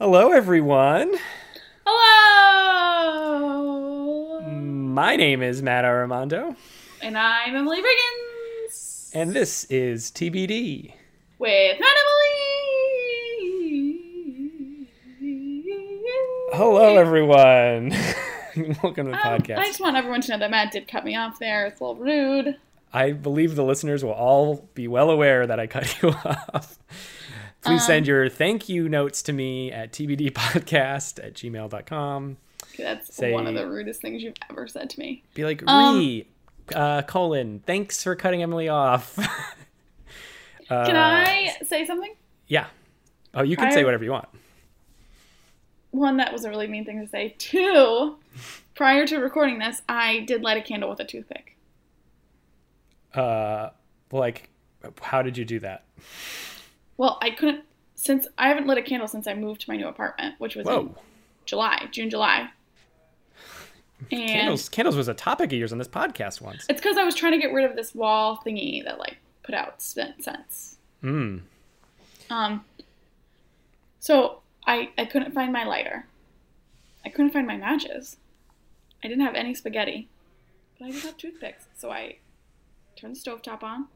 Hello, everyone. Hello! My name is Matt Armando, And I'm Emily Riggins. and this is TBD. with Matt Emily. Hello, everyone. Welcome to the Um, podcast. I just want everyone to know that Matt did cut me off there. It's a little rude. I believe the listeners will all be well aware that I cut you off. Please Um, send your thank you notes to me at tbdpodcast at gmail.com. That's Say- one of the rudest things you've ever said to me. Be like, Um, re, uh, colon, thanks for cutting Emily off. Can Uh, I say something? Yeah. Oh, you can say whatever you want. One, that was a really mean thing to say. Two, prior to recording this, I did light a candle with a toothpick. Uh, like, how did you do that? Well, I couldn't, since I haven't lit a candle since I moved to my new apartment, which was in July, June, July. And Candles, candles was a topic of yours on this podcast once. it's because I was trying to get rid of this wall thingy that like put out spent scents. Mm. Um, so I I couldn't find my lighter. I couldn't find my matches. I didn't have any spaghetti, but I did have toothpicks. So I turned the stovetop on,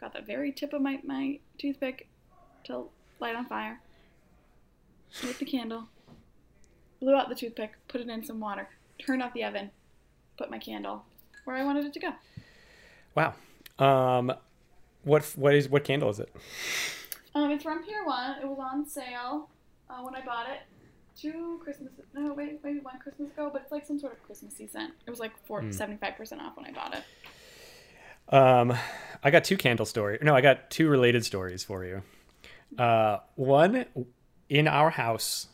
got the very tip of my, my toothpick to light on fire, lit the candle, blew out the toothpick, put it in some water, turned off the oven, put my candle where I wanted it to go. Wow. Um, what what is what candle is it? Um, it's from Pier One. It was on sale uh, when I bought it two Christmas. No, wait, maybe one Christmas ago. But it's like some sort of Christmassy scent. It was like Hmm. 75 percent off when I bought it. Um, I got two candle stories. No, I got two related stories for you. Uh, one in our house,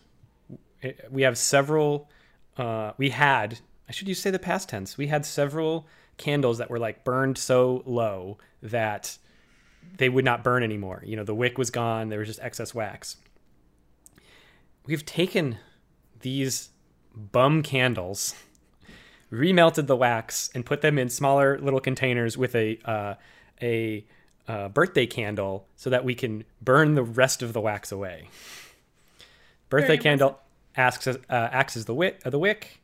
we have several. Uh, we had. I should use say the past tense. We had several candles that were like burned so low that they would not burn anymore. You know, the wick was gone. There was just excess wax. We've taken these bum candles remelted the wax and put them in smaller little containers with a uh, a uh, birthday candle so that we can burn the rest of the wax away. Birthday Very candle asks uh, acts as the wick. Uh, the wick.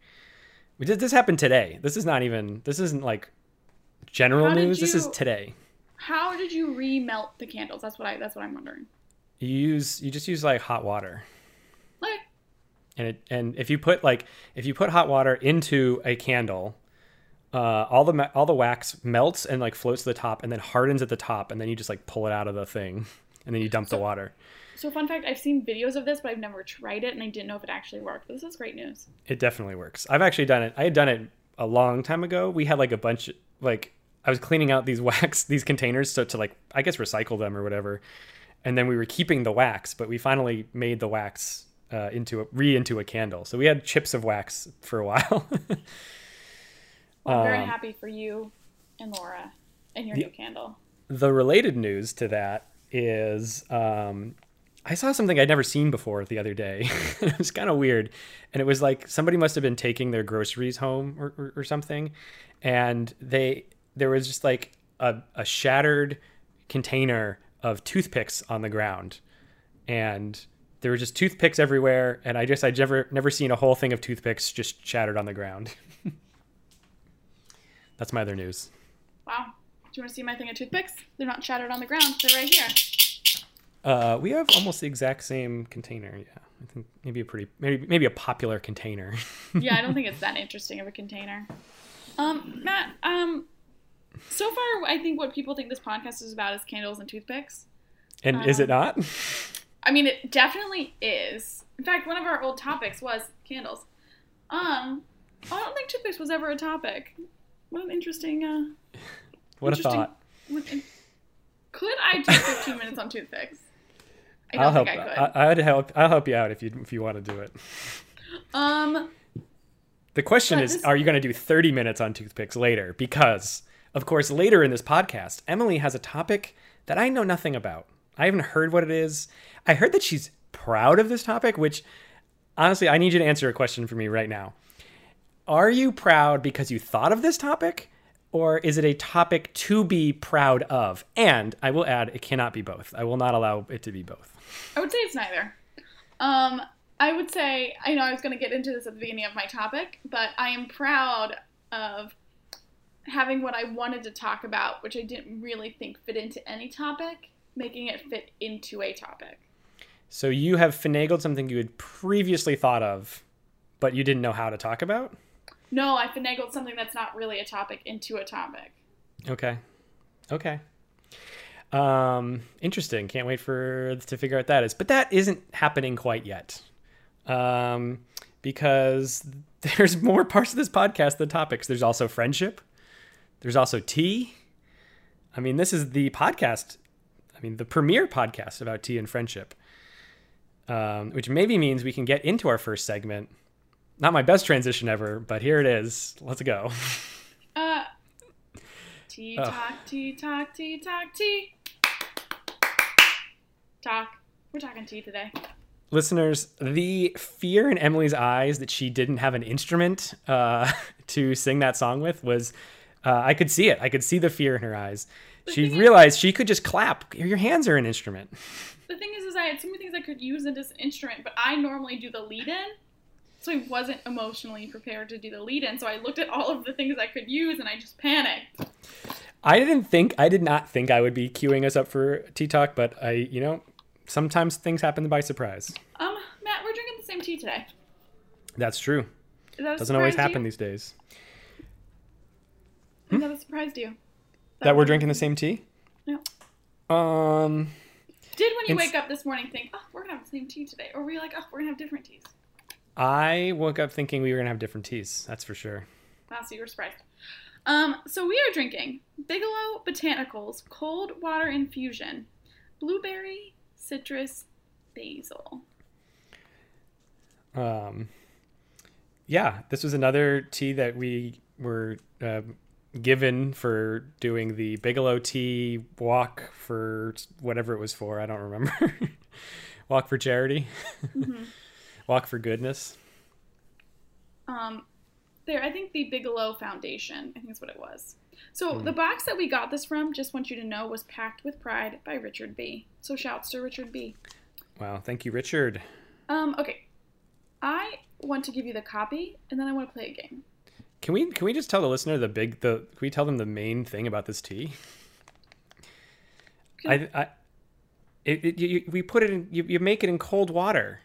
We did this happened today. This is not even. This isn't like general news. This is today. How did you remelt the candles? That's what I. That's what I'm wondering. You use you just use like hot water. Like, and it and if you put like if you put hot water into a candle uh, all the all the wax melts and like floats to the top and then hardens at the top and then you just like pull it out of the thing and then you dump the water so fun fact: I've seen videos of this, but I've never tried it, and I didn't know if it actually worked. This is great news. it definitely works i've actually done it i had done it a long time ago we had like a bunch like i was cleaning out these wax these containers so to like i guess recycle them or whatever and then we were keeping the wax but we finally made the wax uh, into a re into a candle so we had chips of wax for a while Well, I'm very Um, happy for you and Laura and your the- new candle. the related news to that is um, I saw something I'd never seen before the other day. it was kind of weird. And it was like somebody must have been taking their groceries home or, or, or something. And they there was just like a, a shattered container of toothpicks on the ground. And there were just toothpicks everywhere. And I just I'd never never seen a whole thing of toothpicks just shattered on the ground. That's my other news. Wow. Do you want to see my thing of toothpicks? They're not shattered on the ground. They're right here. Uh, we have almost the exact same container. Yeah, I think maybe a pretty maybe maybe a popular container. yeah, I don't think it's that interesting of a container. Um, Matt, um, so far I think what people think this podcast is about is candles and toothpicks. and is it Um, not? I mean, it definitely is. In fact, one of our old topics was candles. Um, I don't think toothpicks was ever a topic. What an interesting. Uh, What a thought. in- could I do 15 minutes on toothpicks? I don't I'll help. I could. I, I'd help. I'll help you out if you if you want to do it. um, The question is, this- are you going to do 30 minutes on toothpicks later? Because, of course, later in this podcast, Emily has a topic that I know nothing about. I haven't heard what it is. I heard that she's proud of this topic, which honestly, I need you to answer a question for me right now. Are you proud because you thought of this topic? Or is it a topic to be proud of? And I will add, it cannot be both. I will not allow it to be both. I would say it's neither. Um, I would say, I know I was going to get into this at the beginning of my topic, but I am proud of having what I wanted to talk about, which I didn't really think fit into any topic, making it fit into a topic. So you have finagled something you had previously thought of, but you didn't know how to talk about? No, I finagled something that's not really a topic into a topic. Okay. Okay. Um, interesting. Can't wait for to figure out that is. But that isn't happening quite yet. Um, because there's more parts of this podcast than topics. There's also friendship. There's also tea. I mean, this is the podcast. I mean, the premier podcast about tea and friendship. Um, which maybe means we can get into our first segment. Not my best transition ever, but here it is. Let's go. Uh, tea Oh. talk, tea talk, tea talk, tea. Talk. We're talking tea today. listeners, the fear in Emily's eyes that she didn't have an instrument uh, to sing that song with was, uh, I could see it. I could see the fear in her eyes. She thing is- realized she could just clap. Your hands are an instrument. The thing is, is I had so many things I could use in this instrument, but I normally do the lead in. So I wasn't emotionally prepared to do the lead in. So I looked at all of the things I could use and I just panicked. I didn't think, I did not think I would be queuing us up for tea talk, but I, you know, sometimes things happen by surprise. Um, Matt, we're drinking the same tea today. That's true. That Doesn't always happen these days. Is that a surprise to you? That we're drinking the same tea? No. Um, Did when you wake up this morning think, oh, we're gonna have the same tea today, or were you like, oh, we're gonna have different teas? I woke up thinking we were going to have different teas. That's for sure. Wow, so you were surprised. Um, so we are drinking Bigelow Botanicals Cold Water Infusion, Blueberry, Citrus, Basil. Um, yeah, this was another tea that we were uh, given for doing the Bigelow tea walk for whatever it was for. I don't remember. walk for charity, walk for goodness. Um, there, I think the Bigelow Foundation, I think is what it was. So the box that we got this from, just want you to know, was packed with pride by Richard B. So shouts to Richard B. Wow, thank you, Richard. Um, okay. I want to give you the copy, and then I want to play a game. Can we can we just tell the listener the big the can we tell them the main thing about this tea? I I it, it, you, we put it in you, you make it in cold water.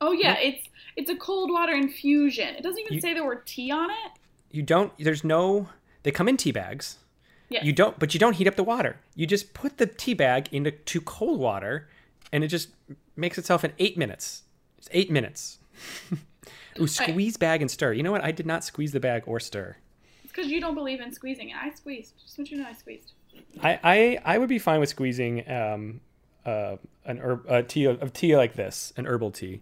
Oh yeah, it's it's a cold water infusion. It doesn't even You- say the word tea on it. You don't there's no they come in tea bags. Yeah. You don't, but you don't heat up the water. You just put the tea bag into to cold water, and it just makes itself in eight minutes. It's eight minutes. Ooh, squeeze bag and stir. You know what? I did not squeeze the bag or stir. It's because you don't believe in squeezing it. I squeezed. Just want you to know I squeezed. I I, I would be fine with squeezing um uh an herb a tea of tea like this, an herbal tea.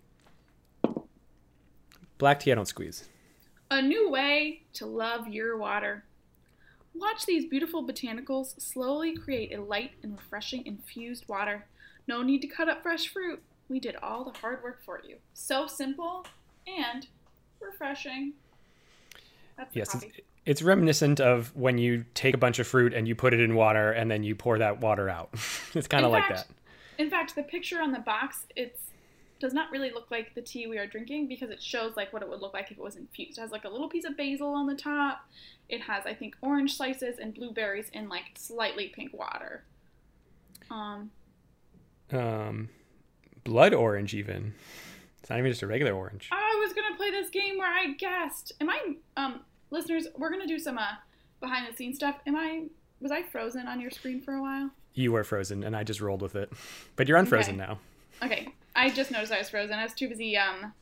Black tea I don't squeeze. A new way to love your water. Watch these beautiful botanicals slowly create a light and refreshing infused water. No need to cut up fresh fruit. We did all the hard work for you. So simple and refreshing. That's Yes, it's, it's reminiscent of when you take a bunch of fruit and you put it in water and then you pour that water out. it's kind of like fact- that. In fact, the picture on the box it's does not really look like the tea we are drinking because it shows like what it would look like if it was infused. It has like a little piece of basil on the top. It has I think orange slices and blueberries in like slightly pink water. Um, um, blood orange even. It's not even just a regular orange. I was gonna play this game where I guessed. Am I um listeners? We're gonna do some uh behind the scenes stuff. Am I was I frozen on your screen for a while? You were frozen, and I just rolled with it. But you're unfrozen Okay. now. Okay, I just noticed I was frozen. I was too busy um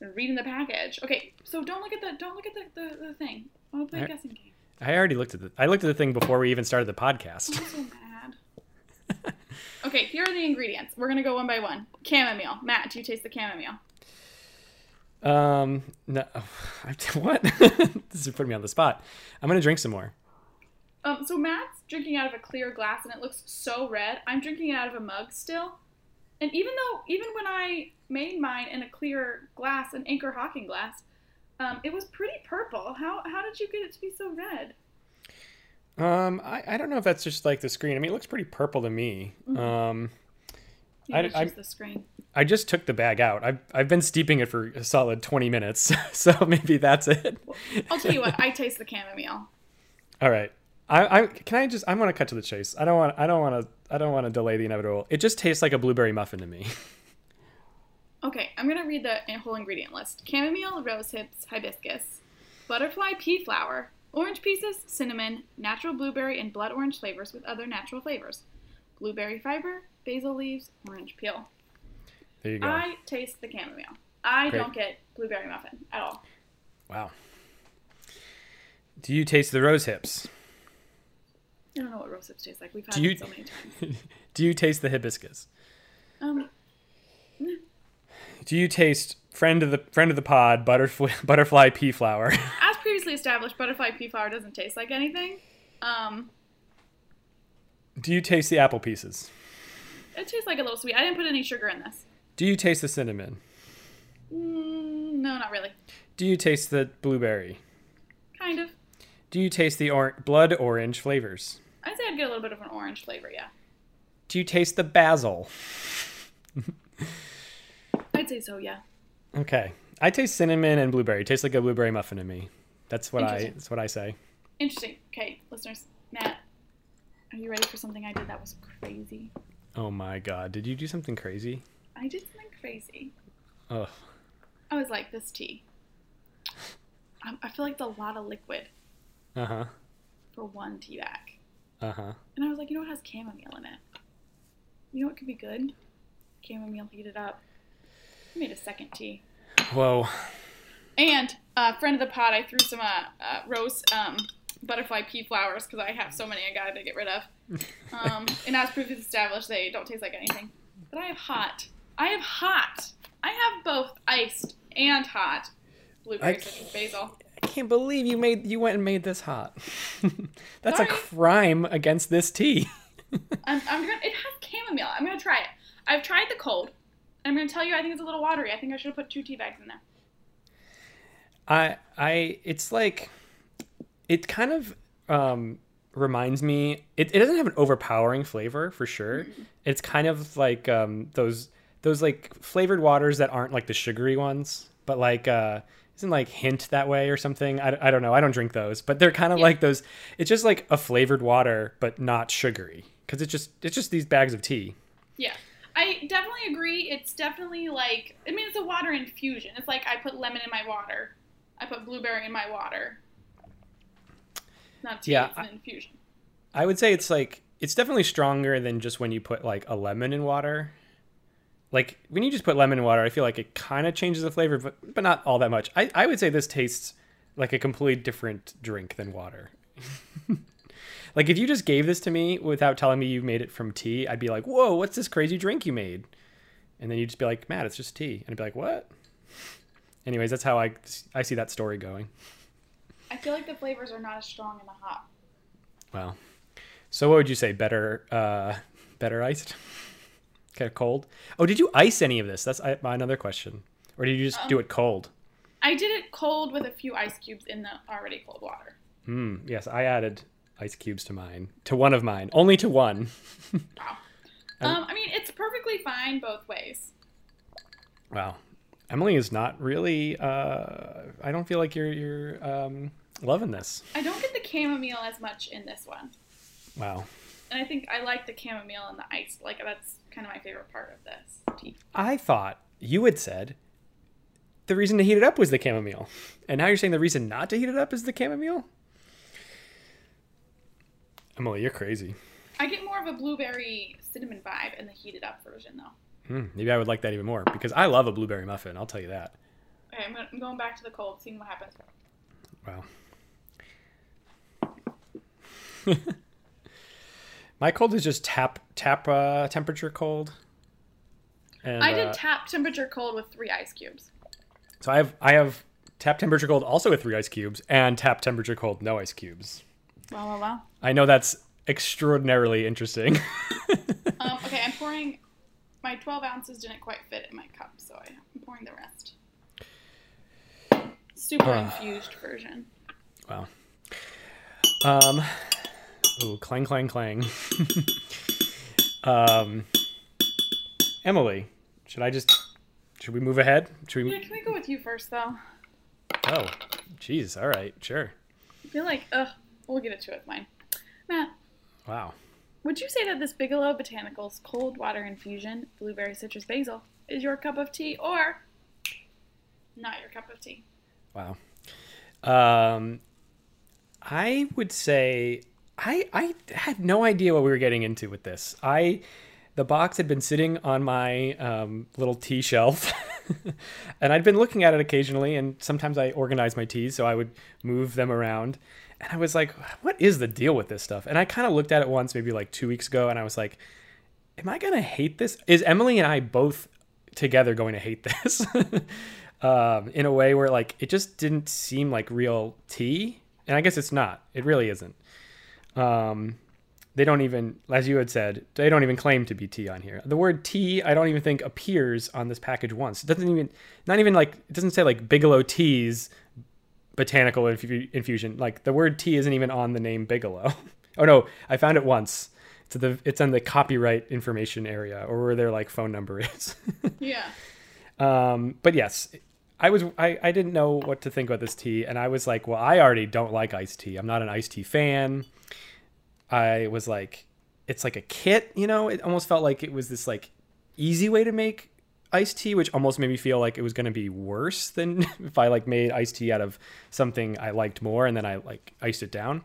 reading the package. Okay, so don't look at the don't look at the the, the thing. I want to play a guessing game. I already looked at the. I looked at the thing before we even started the podcast. I'm so mad. okay, here are the ingredients. We're gonna go one by one. Chamomile. Matt, do you taste the chamomile? Um, no, what? this is putting me on the spot. I'm gonna drink some more. Um, so Matt's drinking out of a clear glass and it looks so red. I'm drinking it out of a mug still. And even though, even when I made mine in a clear glass, an Anchor Hocking glass, um, it was pretty purple. How how did you get it to be so red? Um, I, I don't know if that's just like the screen. I mean, it looks pretty purple to me. Mhm. Um, Maybe I- it's I- just the screen. I just took the bag out. I've I've been steeping it for a solid twenty minutes, so maybe that's it. I'll tell you what. I taste the chamomile. All right. I, I can I just I want to cut to the chase. I don't want I don't want to I don't want to delay the inevitable. It just tastes like a blueberry muffin to me. Okay, I'm gonna read the whole ingredient list: chamomile, rose hips, hibiscus, butterfly pea flower, orange pieces, cinnamon, natural blueberry, and blood orange flavors with other natural flavors, blueberry fiber, basil leaves, orange peel. There you go. I taste the chamomile. I Great. don't get blueberry muffin at all. Wow. Do you taste the rose hips? I don't know what rose hips taste like. We've had Do you- it so many times. Do you taste the hibiscus? Um, Do you taste friend of the friend of the pod butterfly butterfly pea flower? as previously established, butterfly pea flower doesn't taste like anything. Um, Do you taste the apple pieces? it tastes like a little sweet. I didn't put any sugar in this. Do you taste the cinnamon? Mm, no, not really. Do you taste the blueberry? Kind of. Do you taste the or- blood orange flavors? I'd get a little bit of an orange flavor, yeah. Do you taste the basil? I'd say so, yeah. Okay. I taste cinnamon and blueberry. It tastes like a blueberry muffin to me. That's what I that's what I say. Interesting. Okay, listeners. Matt, are you ready for something I did that was crazy? Oh my god. Did you do something crazy? I did something crazy. Ugh. I was like, this tea. I, I feel like it's a lot of liquid Uh-huh. for one tea bag. Uh-huh. And I was like, you know what has chamomile in it? You know what could be good? Chamomile heated up. I made a second tea. Whoa. And uh, friend of the pot, I threw some uh, uh, rose um, butterfly pea flowers because I have so many I gotta get rid of. Um, and as previously established, they don't taste like anything. But I have hot. I have hot. I have both iced and hot blueberry I- citrus basil. I can't believe you made you went and made this hot. That's a crime against this tea. I'm, I'm gonna. It has chamomile. I'm gonna try it. I've tried the cold. I'm gonna tell you, I think it's a little watery. I think I should have put two tea bags in there. I I it's like it kind of um reminds me it, it doesn't have an overpowering flavor for sure. It's kind of like um those those like flavored waters that aren't like the sugary ones, but like uh isn't like hint that way or something. I, I don't know. I don't drink those, but they're kind of Yeah. like those. It's just like a flavored water, but not sugary because it's just it's just these bags of tea. Yeah. I definitely agree. It's definitely like I mean it's a water infusion. It's like I put lemon in my water. I put blueberry in my water. It's not tea, Yeah, it's an infusion. I would say it's like it's definitely stronger than just when you put like a lemon in water. Like when you just put lemon in water, I feel like it kind of changes the flavor, but but not all that much. I, I would say this tastes like a completely different drink than water. like if you just gave this to me without telling me you made it from tea, I'd be like, "Whoa, what's this crazy drink you made?" And then you'd just be like, "Matt, it's just tea," and I'd be like, "What?" Anyways, that's how I I see that story going. I feel like the flavors are not as strong in the hot. Well, So what would you say? Better, uh, better iced? Okay, cold. Oh, did you ice any of this? That's my another question. Or did you just do Um, it cold? I did it cold with a few ice cubes in the already cold water. Hmm. Yes, I added ice cubes to mine. To one of mine. Only to one. Wow. Um, I mean, it's perfectly fine both ways. Wow. Emily is not really. Uh, I don't feel like you're you're um, loving this. I don't get the chamomile as much in this one. Wow. And I think I like the chamomile and the ice. Like, that's kind of my favorite part of this tea. I thought you had said the reason to heat it up was the chamomile, and now you're saying the reason not to heat it up is the chamomile. Emily, you're crazy. I get more of a blueberry cinnamon vibe in the heated up version, though. Hmm, maybe I would like that even more because I love a blueberry muffin. I'll tell you that. Okay, I'm, gonna, I'm going back to the cold, seeing what happens. Wow. My cold is just tap tap uh, temperature cold. And, I did uh, tap temperature cold with three ice cubes. so I have I have tap temperature cold also with three ice cubes and tap temperature cold no ice cubes. Wow, wow, wow. I know that's extraordinarily interesting. Um, okay, I'm pouring. My 12 ounces didn't quite fit in my cup, so I'm pouring the rest. Super infused version. wow. Um. Ooh, clang, clang, clang. um. Emily, should I just should we move ahead? Should we? Yeah, can we go with you first though? Oh, jeez. All right, sure. I feel like ugh, we'll get into it mine. Matt, Wow. would you say that this Bigelow Botanicals cold water infusion, blueberry citrus basil, is your cup of tea or not your cup of tea? Wow. Um, I would say I I had no idea what we were getting into with this. I the box had been sitting on my um, little tea shelf, and I'd been looking at it occasionally. And sometimes I organize my teas, so I would move them around. And I was like, "What is the deal with this stuff?" And I kind of looked at it once, maybe like two weeks ago, and I was like, "Am I gonna hate this? Is Emily and I both together going to hate this?" um, in a way where like it just didn't seem like real tea, and I guess it's not. It really isn't. Um, they don't even, as you had said, they don't even claim to be tea on here. The word tea, I don't even think appears on this package once. It doesn't even, not even like, it doesn't say like Bigelow Teas botanical infu- infusion. Like the word tea isn't even on the name Bigelow. oh no, I found it once. It's the, it's on the copyright information area or where their like phone number is. Yeah. Um, but yes, I was I, I didn't know what to think about this tea, and I was like, well, I already don't like iced tea. I'm not an iced tea fan. I was like, it's like a kit, you know. It almost felt like it was this like easy way to make iced tea, which almost made me feel like it was going to be worse than if I like made iced tea out of something I liked more and then I like iced it down.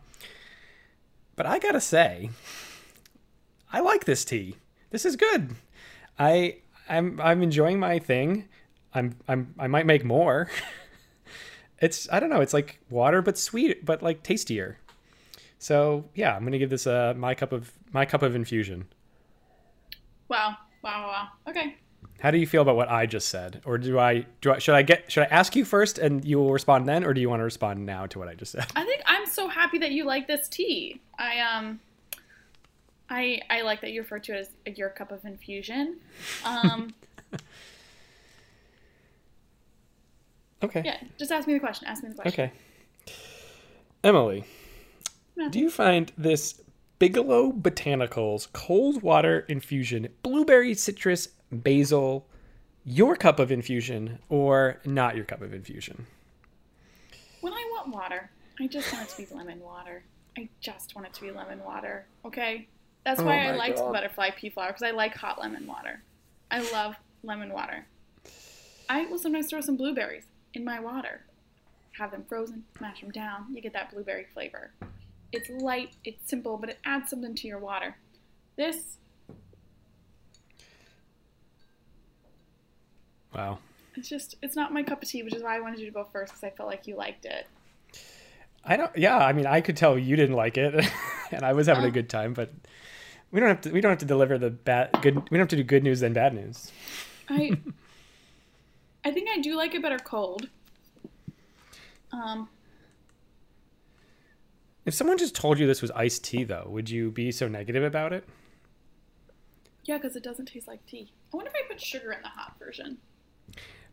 But I gotta say, I like this tea. This is good. I I'm I'm enjoying my thing. I'm I'm I might make more. it's I don't know. It's like water but sweet, but like tastier. So yeah, I'm gonna give this a my cup of my cup of infusion. Wow. Wow. Wow. Okay. How do you feel about what I just said, or do I do I should I get should I ask you first and you will respond then, or do you want to respond now to what I just said? I think I'm so happy that you like this tea. I um I I like that you refer to it as your cup of infusion. Um Okay. yeah, just ask me the question. Ask me the question. Okay. Emily, do you find this Bigelow Botanicals cold water infusion, blueberry citrus basil, your cup of infusion or not your cup of infusion? When I want water, I just want it to be lemon water. I just want it to be lemon water. Okay? That's Oh why I my liked the God. butterfly pea flower because I like hot lemon water. I love lemon water. I will sometimes throw some blueberries in my water. Have them frozen, mash them down. You get that blueberry flavor. It's light, it's simple, but it adds something to your water. This, Wow. it's just, it's not my cup of tea, which is why I wanted you to go first because I felt like you liked it. I don't yeah, I mean I could tell you didn't like it and I was having a Oh. good time, but we don't have to we don't have to deliver the bad good we don't have to do good news then bad news. I I think I do like it better cold. Um, If someone just told you this was iced tea though, would you be so negative about it? yeah, because it doesn't taste like tea. I wonder if I put sugar in the hot version.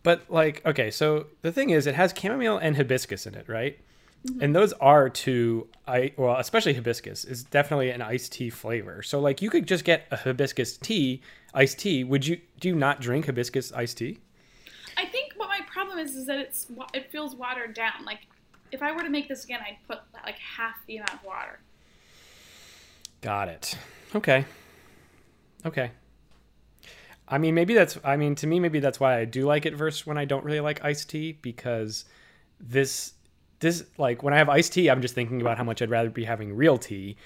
But like, okay, so the thing is, it has chamomile and hibiscus in it, right? And those are two, I well, especially hibiscus is definitely an iced tea flavor. So like, you could just get a hibiscus tea, iced tea. Would you do you not drink hibiscus iced tea? I think what my problem is is that it's it feels watered down. Like if I were to make this again, I'd put like half the amount of water. Got it. Okay. Okay. I mean, maybe that's. I mean, to me, maybe that's why I do like it versus when I don't really like iced tea because this, this like when I have iced tea, I'm just thinking about how much I'd rather be having real tea,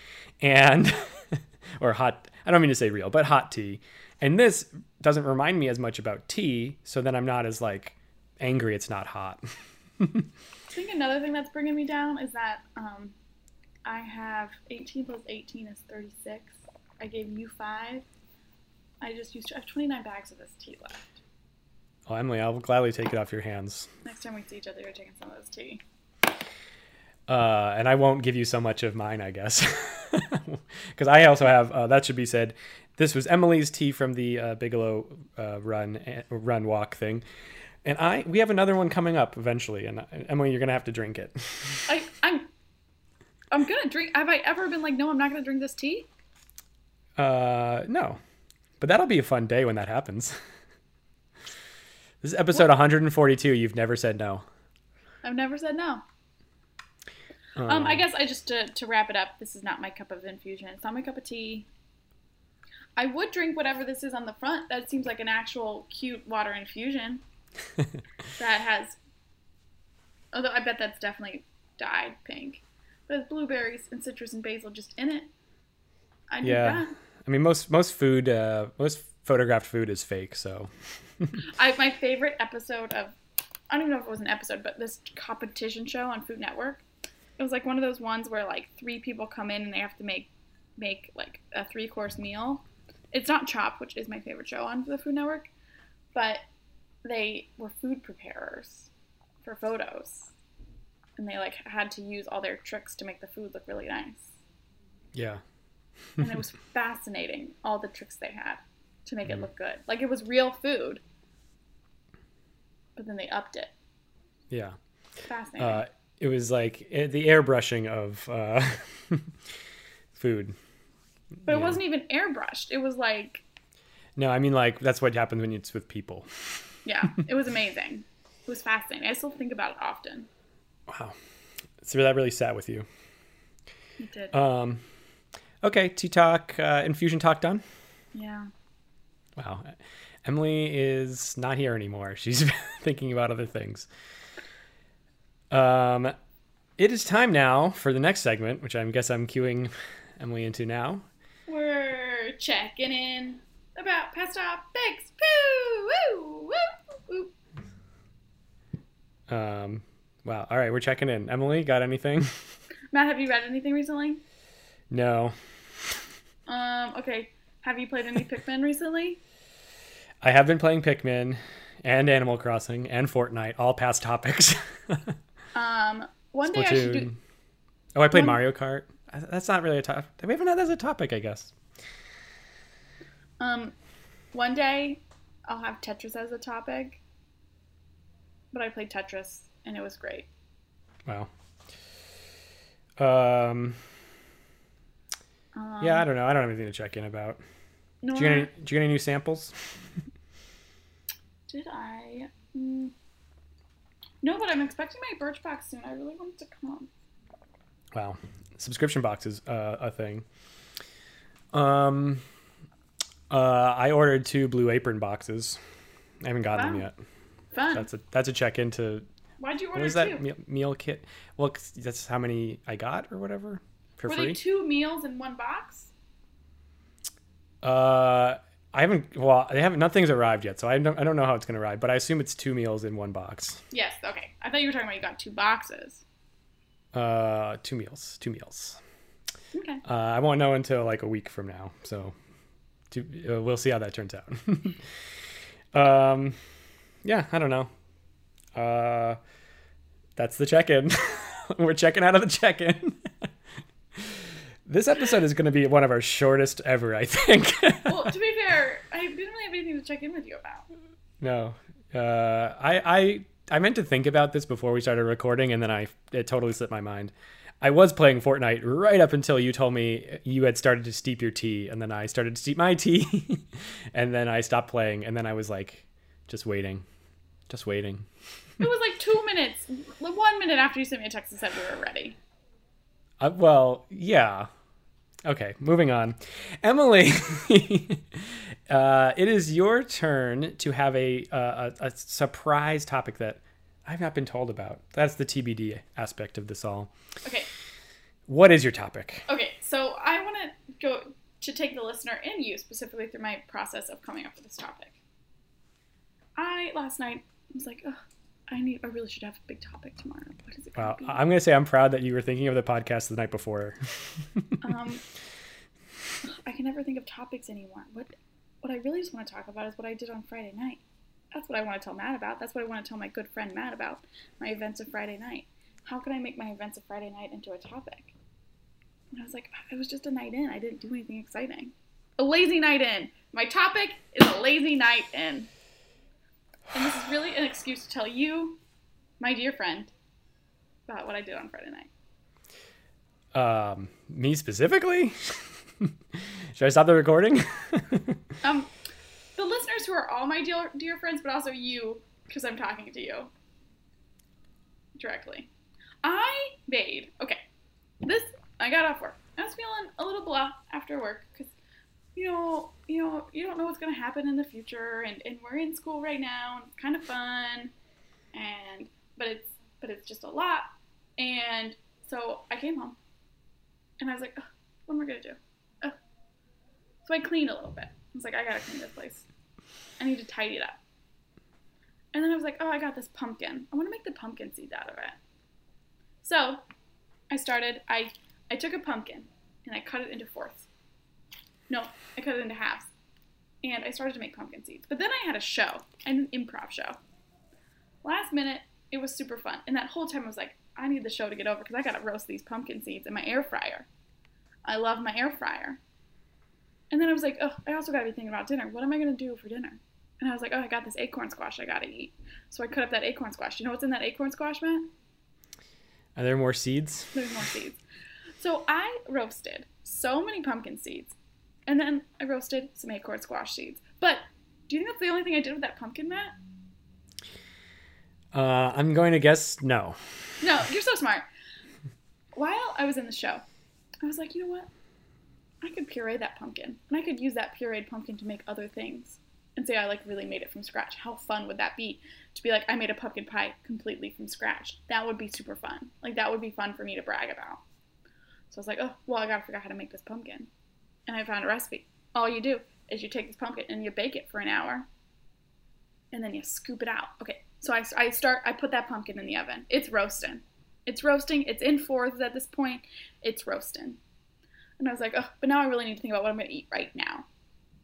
and or hot. I don't mean to say real, but hot tea. And this doesn't remind me as much about tea, so then I'm not as like angry it's not hot. I think another thing that's bringing me down is that um, I have 18 plus 18 is 36. I gave you five. I just used I have 29 bags of this tea left. Oh, Emily, I'll gladly take it off your hands. Next time we see each other, you're taking some of this tea. uh, and I won't give you so much of mine, I guess, because I also have. Uh, that should be said. This was Emily's tea from the uh, Bigelow uh, run uh, run walk thing, and I we have another one coming up eventually. And Emily, you're gonna have to drink it. I, I'm I'm gonna drink. Have I ever been like, no, I'm not gonna drink this tea? Uh, no, but that'll be a fun day when that happens. This is episode 142. You've never said no. I've never said no. Um, I guess I just to, to wrap it up. This is not my cup of infusion. It's not my cup of tea. I would drink whatever this is on the front. That seems like an actual cute water infusion that has. Although I bet that's definitely dyed pink, but it's blueberries and citrus and basil just in it. I Yeah. I mean, most most food, uh, most photographed food is fake. So I my favorite episode of I don't even know if it was an episode, but this competition show on Food Network. It was like one of those ones where like three people come in and they have to make make like a three course meal. It's not Chopped, which is my favorite show on the Food Network, but they were food preparers for photos, and they like had to use all their tricks to make the food look really nice. yeah, And it was fascinating all the tricks they had to make it look good. Like it was real food, but then they upped it. yeah. Fascinating. Uh, it was like eh, the airbrushing of uh, food. but it wasn't even airbrushed. It was like, No, I mean like that's what happens when it's with people. Yeah, it was amazing. It was fascinating. I still think about it often. Wow, so that really sat with you. It did. Um, okay, tea talk, uh, infusion talk done. yeah. Wow, Emily is not here anymore. She's thinking about other things. Um, it is time now for the next segment, which I guess I'm queuing Emily into now. We're checking in about past topics. Poo! Woo! Woo! Woo! Um, wow. All right, we're checking in. Emily, got anything? Matt, have you read anything recently? no. Um, okay. Have you played any Pikmin recently? I have been playing Pikmin and Animal Crossing and Fortnite, all past topics. Um, one day I should do. Oh, I played One- Mario Kart. That's not really a topic. We haven't had that as a topic, I guess. Um, one day I'll have Tetris as a topic, but I played Tetris and it was great. Wow. Um. Um, Yeah, I don't know. I don't have anything to check in about. Did you get any, did you get any new samples? did I? Mm, no, but I'm expecting my Birch Birchbox soon. I really want it to come. Wow. Subscription box is uh, a thing. Um. Uh, I ordered two Blue Apron boxes. I haven't gotten them yet. Fun. That's a that's a check into Why'd you order what was two? that meal, meal kit? Well, that's how many I got or whatever for Were free. they two meals in one box? Uh, I haven't. Well, they haven't. Nothing's arrived yet, so I don't. I don't know how it's gonna arrive, but I assume it's two meals in one box. Yes. Okay. I thought you were talking about you got two boxes. Uh, two meals. Two meals. Okay. Uh, I won't know until like a week from now, so to, uh, we'll see how that turns out. um, yeah, I don't know. Uh, that's the check-in. We're checking out of the check-in. this episode is going to be one of our shortest ever, I think. well, to be fair, I didn't really have anything to check in with you about. No, uh, I, I I meant to think about this before we started recording, and then I it totally slipped my mind. I was playing Fortnite right up until you told me you had started to steep your tea, and then I started to steep my tea, and then I stopped playing, and then I was like, just waiting, just waiting. It was like two minutes, one minute after you sent me a text and said we were ready. Uh, well, yeah. Okay, moving on. Emily, uh, it is your turn to have a, uh, a a surprise topic that I've not been told about. That's the TBD aspect of this all. Okay. What is your topic? Okay. So I want to go to take the listener and you specifically through my process of coming up with this topic. I last night was like, Ugh, I need. I really should have a big topic tomorrow. What is it going Well, to be? I'm going to say I'm proud that you were thinking of the podcast the night before. Um, I can never think of topics anymore. What what I really just want to talk about is what I did on Friday night. That's what I want to tell Matt about. That's what I want to tell my good friend Matt about. My events of Friday night. How can I make my events of Friday night into a topic? And I was like, it was just a night in. I didn't do anything exciting. A lazy night in. My topic is a lazy night in. And this is really an excuse to tell you, my dear friend, about what I did on Friday night. Um, me specifically? Should I stop the recording? Um, the listeners who are all my dear, dear friends, but also you, because I'm talking to you directly. I made okay. This I got off work. I was feeling a little blah after work because you know you know you don't know what's gonna happen in the future, and, and we're in school right now, and it's kind of fun, and but it's but it's just a lot, and so I came home, and I was like, "Ugh, what am I gonna do? Ugh." So I cleaned a little bit. I was like, I gotta clean this place. I need to tidy it up. And then I was like, oh, I got this pumpkin. I want to make the pumpkin seeds out of it. So I started, I, I took a pumpkin and I cut it into fourths. No, I cut it into halves. And I started to make pumpkin seeds. But then I had a show, an improv show. Last minute, it was super fun. And that whole time I was like, I need the show to get over because I got to roast these pumpkin seeds in my air fryer. I love my air fryer. And then I was like, oh, I also got to be thinking about dinner. What am I going to do for dinner? And I was like, oh, I got this acorn squash I got to eat. So I cut up that acorn squash. You know what's in that acorn squash, Matt? Are there more seeds? There's more seeds. So I roasted so many pumpkin seeds. And then I roasted some acorn squash seeds. But do you think that's the only thing I did with that pumpkin, Matt? Uh, I'm going to guess no. No, you're so smart. While I was in the show, I was like, you know what? I could puree that pumpkin, and I could use that pureed pumpkin to make other things. And say I like really made it from scratch. How fun would that be? To be like, I made a pumpkin pie completely from scratch. That would be super fun. Like that would be fun for me to brag about. So I was like, oh, well, I gotta figure out how to make this pumpkin. And I found a recipe. All you do is you take this pumpkin and you bake it for an hour, and then you scoop it out. Okay, so I, I start. I put that pumpkin in the oven. It's roasting. It's roasting. It's in fourths at this point. It's roasting. And I was like, oh, but now I really need to think about what I'm to eat right now.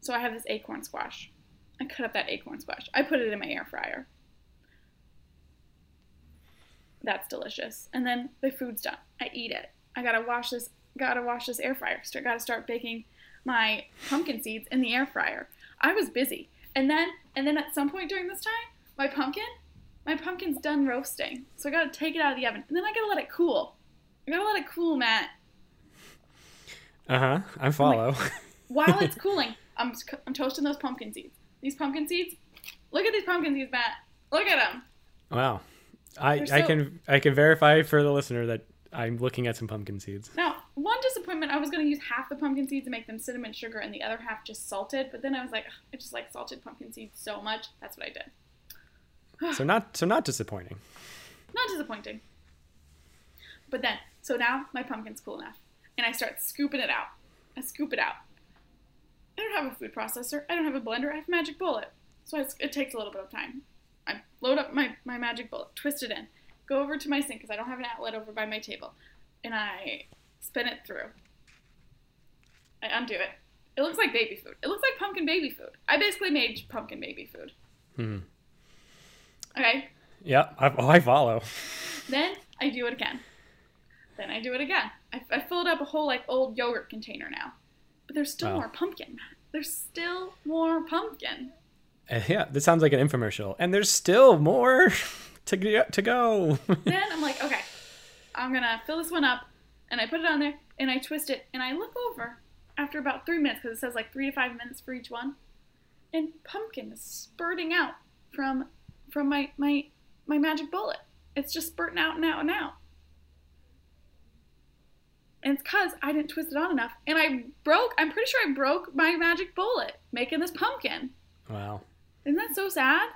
So I have this acorn squash. I cut up that acorn squash. I put it in my air fryer. That's delicious. And then the food's done. I eat it. I gotta wash this. Gotta wash this air fryer. Start, gotta start baking my pumpkin seeds in the air fryer. I was busy. And then, and then at some point during this time, my pumpkin, my pumpkin's done roasting. So I gotta take it out of the oven. And then I gotta let it cool. I gotta let it cool, Matt. Uh huh. I follow. while it's cooling, I'm, I'm toasting those pumpkin seeds. These pumpkin seeds, look at these pumpkin seeds, Matt. Look at them. wow. I, They're I can I can verify for the listener that I'm looking at some pumpkin seeds. Now, one disappointment, I was going to use half the pumpkin seeds and make them cinnamon sugar and the other half just salted, but then I was like, I just like salted pumpkin seeds so much. That's what I did. So not so not disappointing. Not disappointing. But then, so now my pumpkin's cool enough, and I start scooping it out. I scoop it out. I don't have a food processor. I don't have a blender. I have a magic bullet. So it's, it takes a little bit of time. I load up my, my magic bullet, twist it in, go over to my sink because I don't have an outlet over by my table, and I spin it through. I undo it. It looks like baby food. It looks like pumpkin baby food. I basically made pumpkin baby food. Hmm. Okay, Yeah. I, oh, I follow. Then I do it again. Then I do it again. I, I filled up a whole like old yogurt container now, but there's still Wow. more pumpkin. There's still more pumpkin. Uh, yeah. This sounds like an infomercial, and there's still more to to go. then I'm like, okay, I'm gonna fill this one up, and I put it on there, and I twist it, and I look over after about three minutes because it says like three to five minutes for each one, and pumpkin is spurting out from from my my my magic bullet. It's just spurting out and out and out. And it's because I didn't twist it on enough. And I broke, I'm pretty sure I broke my magic bullet making this pumpkin. wow. Isn't that so sad?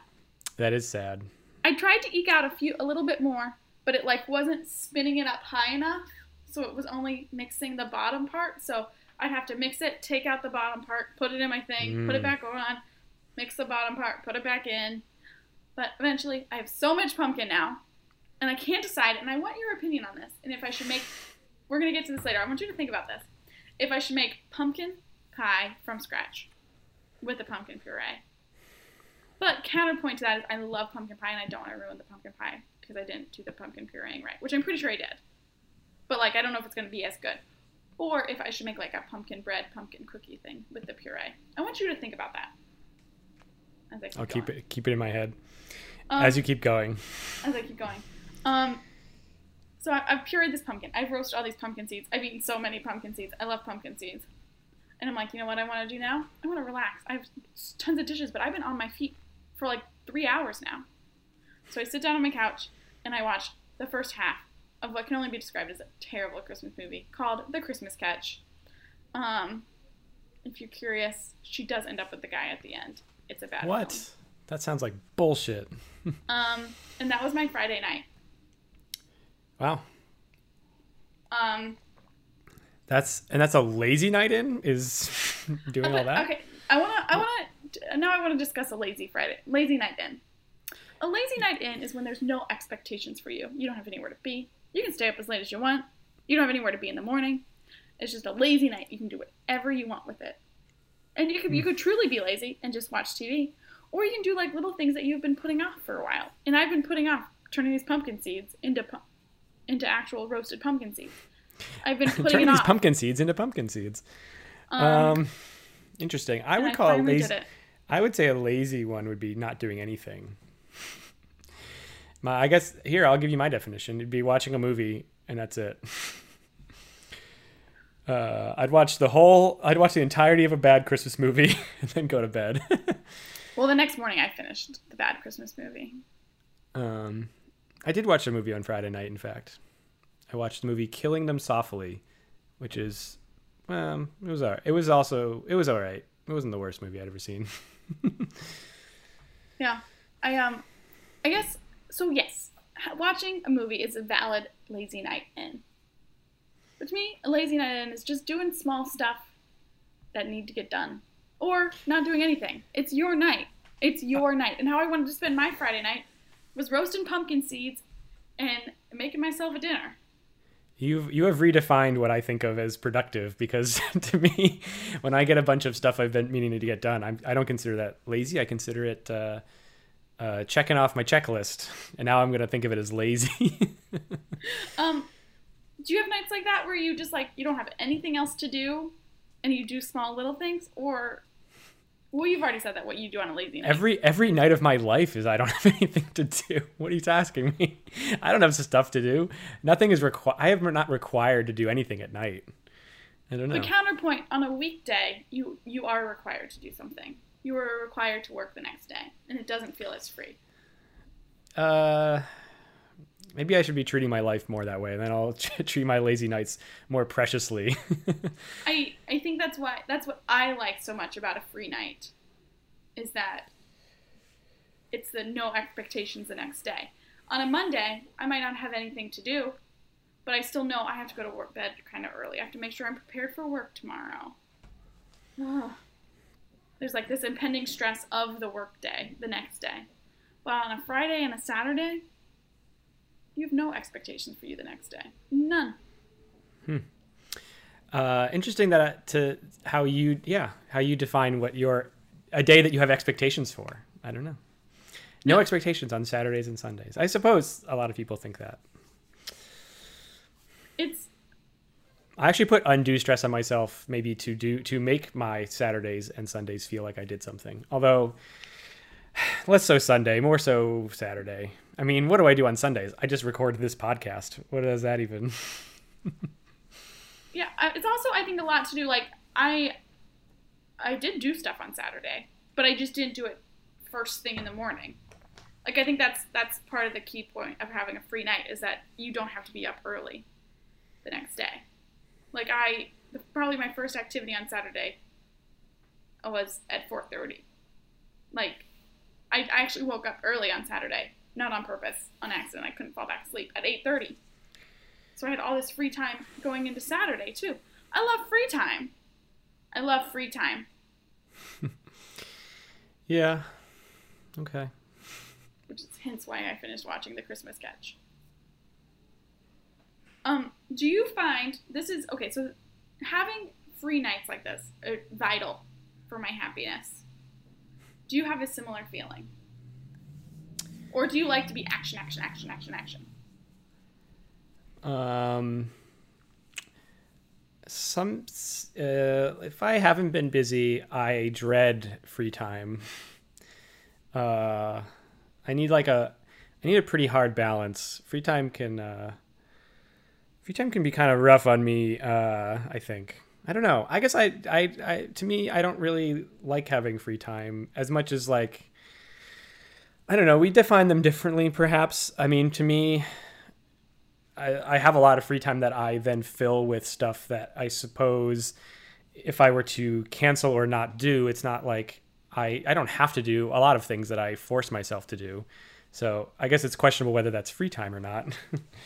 That is sad. I tried to eke out a few, a little bit more, but it like wasn't spinning it up high enough. So it was only mixing the bottom part. So I'd have to mix it, take out the bottom part, put it in my thing, put it Mm. back on, mix the bottom part, put it back in. But eventually, I have so much pumpkin now, and I can't decide. And I want your opinion on this. And if I should make, we're gonna get to this later. I want you to think about this. If I should make pumpkin pie from scratch with the pumpkin puree. But counterpoint to that is I love pumpkin pie and I don't want to ruin the pumpkin pie because I didn't do the pumpkin pureeing right, which I'm pretty sure I did. But like I don't know if it's gonna be as good. Or if I should make like a pumpkin bread, pumpkin cookie thing with the puree. I want you to think about that. As I keep I'll keep going. it keep it in my head Um, as you keep going. as I keep going. Um, so I, I've pureed this pumpkin. I've roasted all these pumpkin seeds. I've eaten so many pumpkin seeds. I love pumpkin seeds. And I'm like, you know what I want to do now? I want to relax. I have tons of dishes, but I've been on my feet for like three hours now. So I sit down on my couch and I watch the first half of what can only be described as a terrible Christmas movie called The Christmas Catch. Um, if you're curious, she does end up with the guy at the end. It's a bad What? film. That sounds like bullshit. Um, and that was my Friday night. Wow. Um, That's and that's a lazy night in is doing all that. Okay, I wanna, I wanna, now I wanna discuss a lazy Friday, lazy night in. A lazy night in is when there's no expectations for you. You don't have anywhere to be. You can stay up as late as you want. You don't have anywhere to be in the morning. It's just a lazy night. You can do whatever you want with it. And you could, you could truly be lazy and just watch TV, or you can do like little things that you've been putting off for a while. And I've been putting off turning these pumpkin seeds into into actual roasted pumpkin seeds. I've been putting Turning these off. pumpkin seeds into pumpkin seeds. um, Um, interesting. I would call a lazy. I would say a lazy one would be not doing anything. My, I guess here I'll give you my definition. It'd be watching a movie and that's it. Uh, I'd watch the whole. I'd watch the entirety of a bad Christmas movie and then go to bed. Well, the next morning I finished the bad Christmas movie. um, I did watch a movie on Friday night. In fact, I watched the movie "Killing Them Softly," which is, um, it was alright. It was also it was alright. It wasn't the worst movie I'd ever seen. Yeah, I um, I guess so. Yes, watching a movie is a valid lazy night in. But to me, a lazy night in is just doing small stuff that need to get done, or not doing anything. It's your night. It's your night. And how I wanted to spend my Friday night was roasting pumpkin seeds and making myself a dinner. You've you have redefined what I think of as productive because to me, when I get a bunch of stuff I've been meaning to get done, I'm, I don't consider that lazy. I consider it uh, uh, checking off my checklist, and now I'm going to think of it as lazy. Um, do you have nights like that where you just like you don't have anything else to do, and you do small little things, or well, you've already said that what you do on a lazy night. every every night of my life is I don't have anything to do. What are you asking me? I don't have stuff to do. Nothing is required. I am not required to do anything at night. I don't know. The counterpoint on a weekday, you you are required to do something. You are required to work the next day, and it doesn't feel as free. Uh, maybe I should be treating my life more that way, and then I'll treat my lazy nights more preciously. I I think that's why that's what I like so much about a free night, is that it's the no expectations the next day. On a Monday, I might not have anything to do, but I still know I have to go to work bed kind of early. I have to make sure I'm prepared for work tomorrow. There's like this impending stress of the work day the next day. But on a Friday and a Saturday, you have no expectations for you the next day. None. uh, interesting that uh, to how you yeah how you define what your a day that you have expectations for. I don't know. No Yeah. expectations on Saturdays and Sundays. I suppose a lot of people think that. It's I actually put undue stress on myself maybe to do to make my Saturdays and Sundays feel like I did something. Although less so Sunday, more so Saturday. I mean, what do I do on Sundays? I just record this podcast. What does that even? Yeah, it's also I think a lot to do like I I did do stuff on Saturday, but I just didn't do it first thing in the morning. Like I think that's that's part of the key point of having a free night is that you don't have to be up early the next day. Like I probably my first activity on Saturday was at 4:30. Like I, I actually woke up early on Saturday, not on purpose, on accident. I couldn't fall back asleep at 8:30. So I had all this free time going into Saturday too. I love free time. I love free time. Yeah. Okay. which is hence why I finished watching the Christmas sketch. Um, do you find this is okay? So having free nights like this are vital for my happiness. Do you have a similar feeling, or do you like to be action, action, action, action, action? Um, some uh, if I haven't been busy, I dread free time. Uh, I need like a I need a pretty hard balance. Free time can uh, free time can be kind of rough on me. Uh, I think I don't know. I guess I, I I to me I don't really like having free time as much as like I don't know. We define them differently, perhaps. I mean, to me, I, I have a lot of free time that I then fill with stuff that I suppose if I were to cancel or not do, it's not like I, I don't have to do a lot of things that I force myself to do. So I guess it's questionable whether that's free time or not.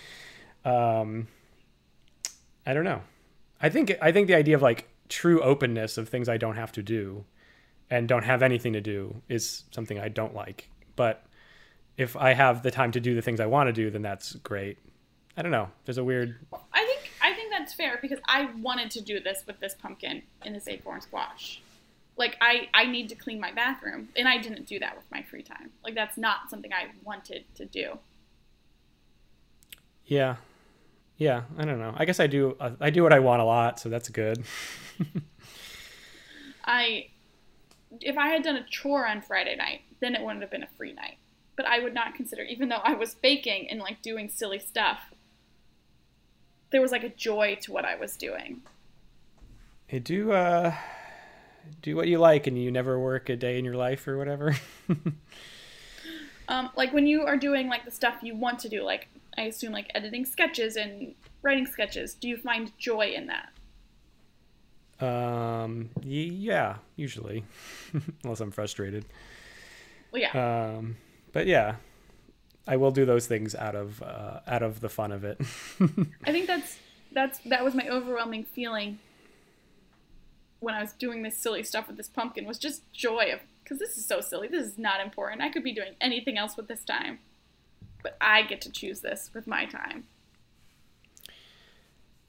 um, I don't know. I think I think the idea of like true openness of things I don't have to do and don't have anything to do is something I don't like. But if I have the time to do the things I want to do, then that's great. I don't know. There's a weird. I think I think that's fair because I wanted to do this with this pumpkin in this acorn squash. Like I I need to clean my bathroom, and I didn't do that with my free time. Like that's not something I wanted to do. Yeah, yeah. I don't know. I guess I do. Uh, I do what I want a lot, so that's good. I if I had done a chore on Friday night, then it wouldn't have been a free night. But I would not consider, even though I was baking and like doing silly stuff, there was like a joy to what I was doing. Hey, do uh, do what you like, and you never work a day in your life or whatever. um, like when you are doing like the stuff you want to do, like I assume like editing sketches and writing sketches. Do you find joy in that? Um, yeah, usually, unless I'm frustrated. Well, yeah. Um, but yeah, I will do those things out of uh, out of the fun of it. I think that's that's that was my overwhelming feeling when I was doing this silly stuff with this pumpkin was just joy of because this is so silly. This is not important. I could be doing anything else with this time, but I get to choose this with my time.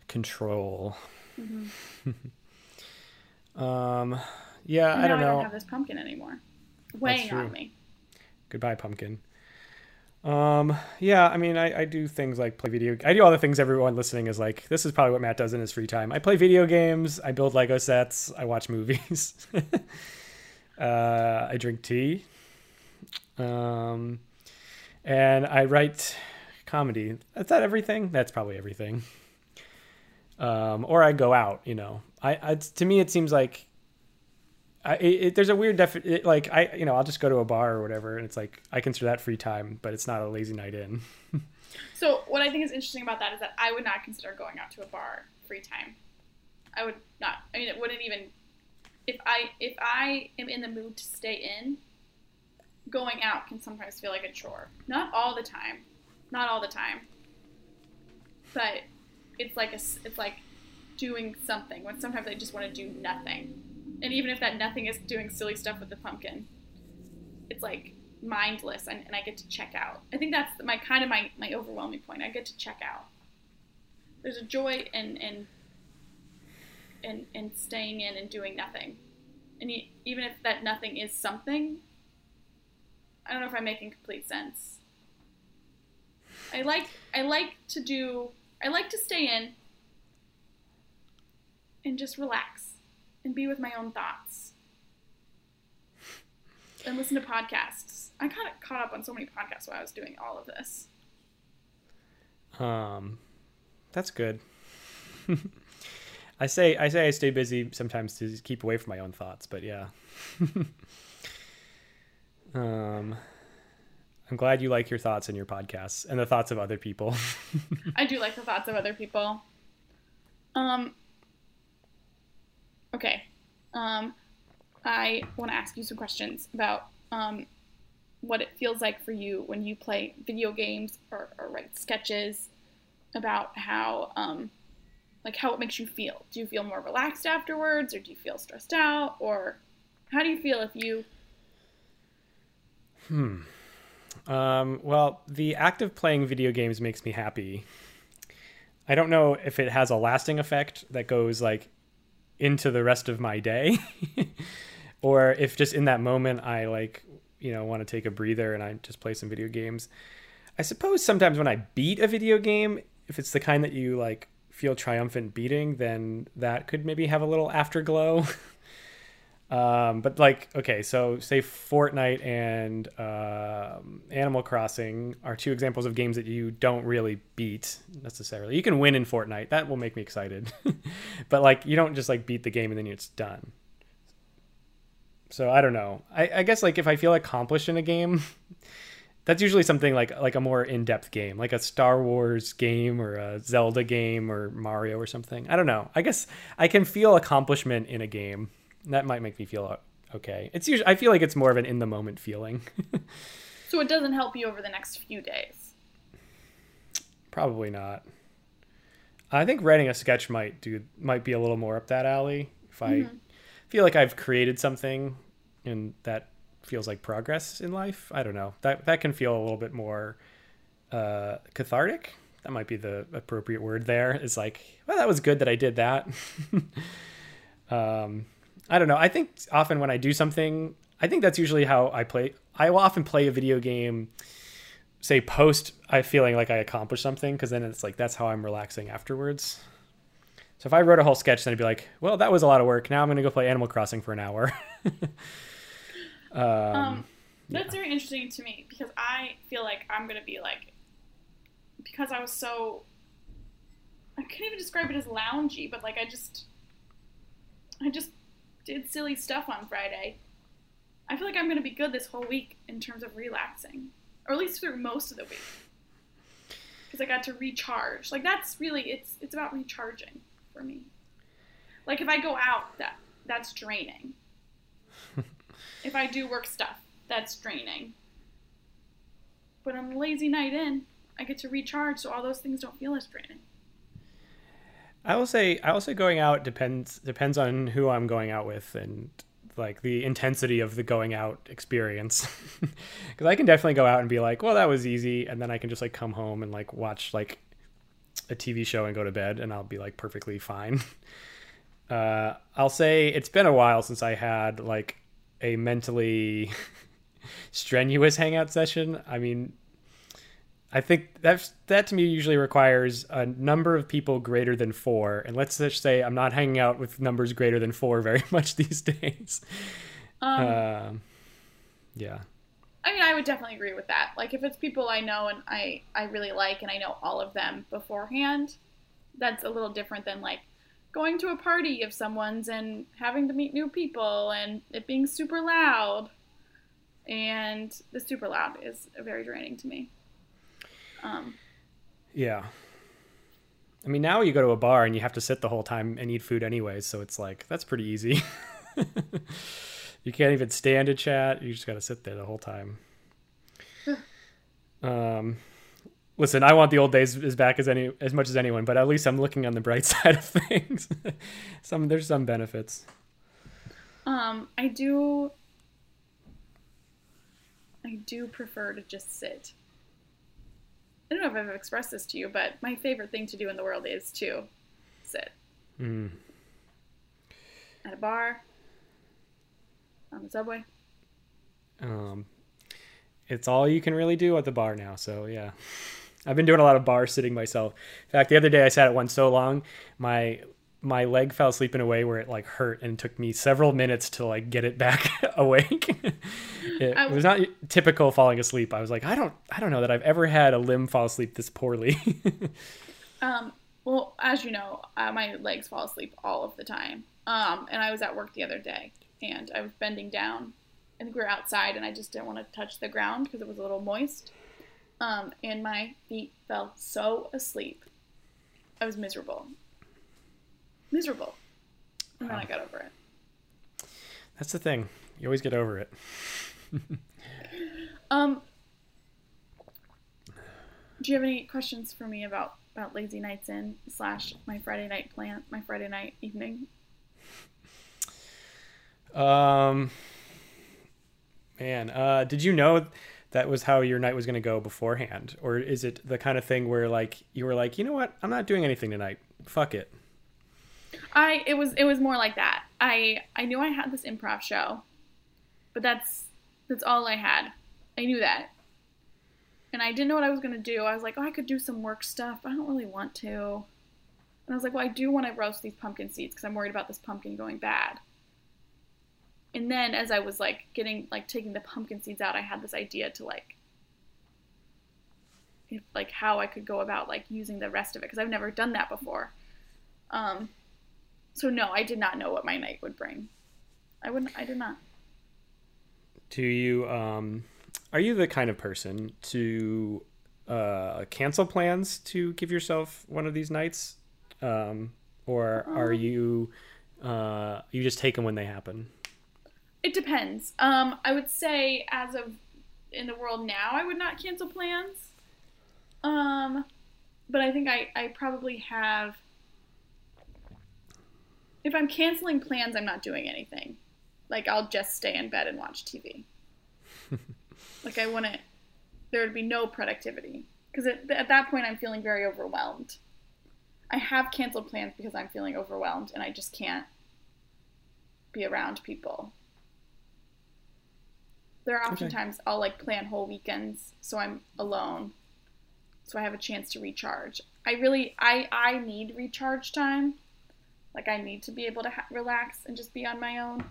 Control. Mm-hmm. Um, yeah, and I don't know. I don't have this pumpkin anymore, weighing on me. Goodbye, pumpkin. Um, yeah, I mean, I, I do things like play video. I do all the things everyone listening is like. This is probably what Matt does in his free time. I play video games. I build Lego sets. I watch movies. uh, I drink tea. Um, and I write comedy. Is that everything? That's probably everything. Um, or I go out. You know, I, I to me it seems like It, there's a weird defi- like I you know I'll just go to a bar or whatever and it's like I consider that free time but it's not a lazy night in. so what I think is interesting about that is that I would not consider going out to a bar free time. I would not. I mean, it wouldn't even if I if I am in the mood to stay in. Going out can sometimes feel like a chore. Not all the time, not all the time, but it's like a it's like doing something when sometimes I just want to do nothing. And even if that nothing is doing silly stuff with the pumpkin, it's like mindless and, and I get to check out. I think that's my kind of my, my overwhelming point. I get to check out. There's a joy in in in, in staying in and doing nothing. And even if that nothing is something, I don't know if I'm making complete sense. I like I like to do I like to stay in and just relax and be with my own thoughts and listen to podcasts. I got caught up on so many podcasts while I was doing all of this. Um, that's good. I say I say I stay busy sometimes to keep away from my own thoughts, but yeah. um, I'm glad you like your thoughts and your podcasts and the thoughts of other people. I do like the thoughts of other people. Um, Okay. Um, I want to ask you some questions about um, what it feels like for you when you play video games or, or write sketches. About how, um, like, how it makes you feel. Do you feel more relaxed afterwards, or do you feel stressed out, or how do you feel if you? Hmm. Um, well, the act of playing video games makes me happy. I don't know if it has a lasting effect that goes like into the rest of my day or if just in that moment I like, you know, want to take a breather and I just play some video games. I suppose sometimes when I beat a video game, if it's the kind that you like feel triumphant beating, then that could maybe have a little afterglow. um, but like, okay, so say Fortnite and um, Animal Crossing are two examples of games that you don't really beat necessarily. You can win in Fortnite, that will make me excited. but like, you don't just like beat the game and then it's done. So I don't know. I, I guess like if I feel accomplished in a game, that's usually something like like a more in-depth game, like a Star Wars game or a Zelda game or Mario or something. I don't know. I guess I can feel accomplishment in a game. That might make me feel okay. It's usually I feel like it's more of an in the moment feeling. so it doesn't help you over the next few days. Probably not. I think writing a sketch might do might be a little more up that alley if I mm-hmm. feel like I've created something and that feels like progress in life. I don't know. That that can feel a little bit more uh, cathartic. That might be the appropriate word there. It's like, well, that was good that I did that. um, I don't know. I think often when I do something, I think that's usually how I play. I will often play a video game, say post I feeling like I accomplished something, because then it's like that's how I'm relaxing afterwards. So if I wrote a whole sketch, then I'd be like, well, that was a lot of work. Now I'm going to go play Animal Crossing for an hour. Um, um, that's yeah. very interesting to me because I feel like I'm gonna be like because I was so I can't even describe it as loungy, but like I just I just did silly stuff on Friday. I feel like I'm gonna be good this whole week in terms of relaxing, or at least through most of the week, because I got to recharge. Like that's really it's it's about recharging for me. Like if I go out, that that's draining if I do work stuff that's draining. But on a lazy night in, I get to recharge, so all those things don't feel as draining. I will say, I will say, going out depends depends on who I'm going out with and like the intensity of the going out experience. Because I can definitely go out and be like, well, that was easy, and then I can just like come home and like watch like a TV show and go to bed, and I'll be like perfectly fine. Uh, I'll say it's been a while since I had like a mentally strenuous hangout session. I mean, I think that's that to me usually requires a number of people greater than four, and let's just say I'm not hanging out with numbers greater than four very much these days. Um, uh, yeah. I mean, I would definitely agree with that. Like, if it's people I know and I I really like, and I know all of them beforehand, that's a little different than like going to a party of someone's and having to meet new people and it being super loud. And the super loud is very draining to me. Um, yeah. I mean, now you go to a bar and you have to sit the whole time and eat food anyways, so it's like that's pretty easy. you can't even stand to chat; you just got to sit there the whole time. um, listen, I want the old days as back as any as much as anyone, but at least I'm looking on the bright side of things. some there's some benefits. Um, I do I do prefer to just sit. I don't know if I've expressed this to you, but my favorite thing to do in the world is to sit. Mm. At a bar, on the subway. Um, it's all you can really do at the bar now, so yeah. I've been doing a lot of bar sitting myself. In fact, the other day I sat at one so long, my my leg fell asleep in a way where it like hurt and took me several minutes to like get it back awake. it, I, was not typical falling asleep. I was like, I don't I don't know that I've ever had a limb fall asleep this poorly. um well, as you know, uh, my legs fall asleep all of the time. Um and I was at work the other day and I was bending down. I think we were outside and I just didn't want to touch the ground because it was a little moist. Um, and my feet fell so asleep. I was miserable. Miserable. And then I got over it. That's the thing. You always get over it. um, do you have any questions for me about about lazy nights in slash my Friday night plan, my Friday night evening? Um, man, uh, did you know that was how your night was going to go beforehand or is it the kind of thing where like you were like you know what i'm not doing anything tonight fuck it i it was it was more like that. I i knew i had this improv show but that's that's all i had. I knew that. And i didn't know what i was to do. I was like oh i could do some work stuff i don't really want to. And i was like well i do want to roast these pumpkin seeds because i'm worried about this pumpkin going bad. And then as I was like getting like taking the pumpkin seeds out, I had this idea to like if, like how I could go about like using the rest of it because I've never done that before. Um, so no, I did not know what my night would bring. I wouldn't. I did not. Do you? Um, are you the kind of person to uh, cancel plans to give yourself one of these nights, um, or are you uh, you just take them when they happen? It depends. Um, I would say as of in the world now, I would not cancel plans. Um, but I think I, I probably have. If I'm canceling plans, I'm not doing anything. Like I'll just stay in bed and watch TV. like I wouldn't. There would be no productivity because at, at that point I'm feeling very overwhelmed. I have canceled plans because I'm feeling overwhelmed and I just can't be around people. There are Okay. oftentimes I'll like plan whole weekends so I'm alone, so I have a chance to recharge. I really I I need recharge time. Like I need to be able to ha- relax and just be on my own.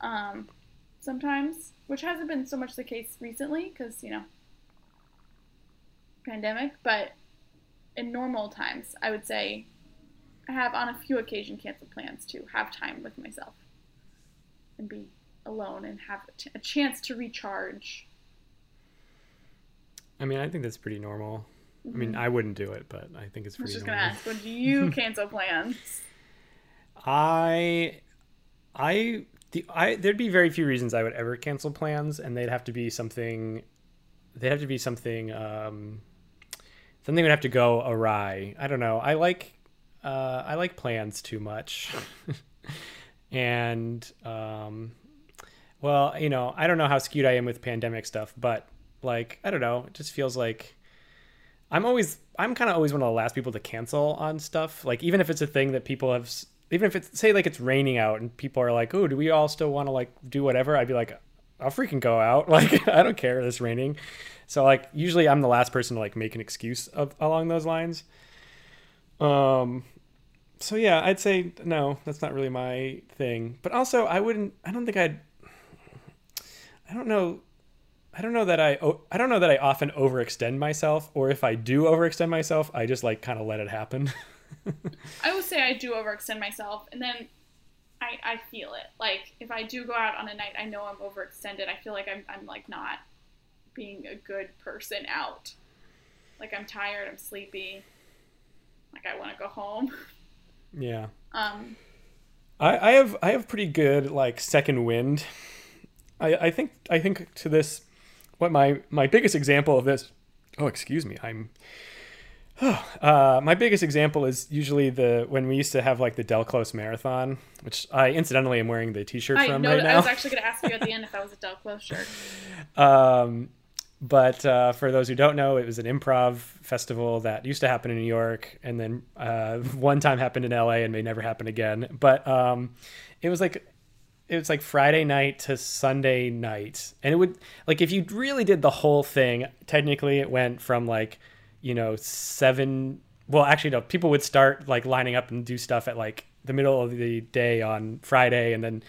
Um, sometimes, which hasn't been so much the case recently, because you know, pandemic. But in normal times, I would say I have on a few occasion canceled plans to have time with myself and be alone and have a, chance to recharge. I mean, I think that's pretty normal. I mean, I wouldn't do it, but I think it's Mm-hmm. I was pretty just normal. gonna ask, do you cancel plans? I, I, the, I, there'd be very few reasons I would ever cancel plans, and they'd have to be something, they'd have to be something, um, something would have to go awry. I don't know. I like, uh, I like plans too much, and, um, well, you know, I don't know how skewed I am with pandemic stuff, but like, I don't know. It just feels like. I'm always I'm kind of always one of the last people to cancel on stuff. Like even if it's a thing that people have even if it's say like it's raining out and people are like, "Oh, do we all still want to like do whatever?" I'd be like, "I'll freaking go out." Like I don't care if it's raining. So like usually I'm the last person to like make an excuse of, along those lines. Um so yeah, I'd say no, that's not really my thing. But also I wouldn't I don't think I'd I don't know I don't know that I I don't know that I often overextend myself, or if I do overextend myself, I just like kind of let it happen. I would say I do overextend myself, and then I, I feel it. Like if I do go out on a night, I know I'm overextended. I feel like I'm I'm like not being a good person out. Like I'm tired, I'm sleepy. Like I want to go home. yeah, Um, I, I have I have pretty good like second wind. I I think I think to this, what my my biggest example of this. Oh, excuse me, I'm. Uh, my biggest example is usually the when we used to have like the Del Close Marathon, which I incidentally am wearing the T-shirt I from know. right now. I was actually going to ask you at the end if that was a Del Close shirt. Um, but uh, for those who don't know, it was an improv festival that used to happen in New York, and then uh, one time happened in LA, and may never happen again. But um, it was like it was like Friday night to Sunday night, and it would like if you really did the whole thing, technically it went from like you know seven. Well, actually, no. People would start like lining up and do stuff at like the middle of the day on Friday, and then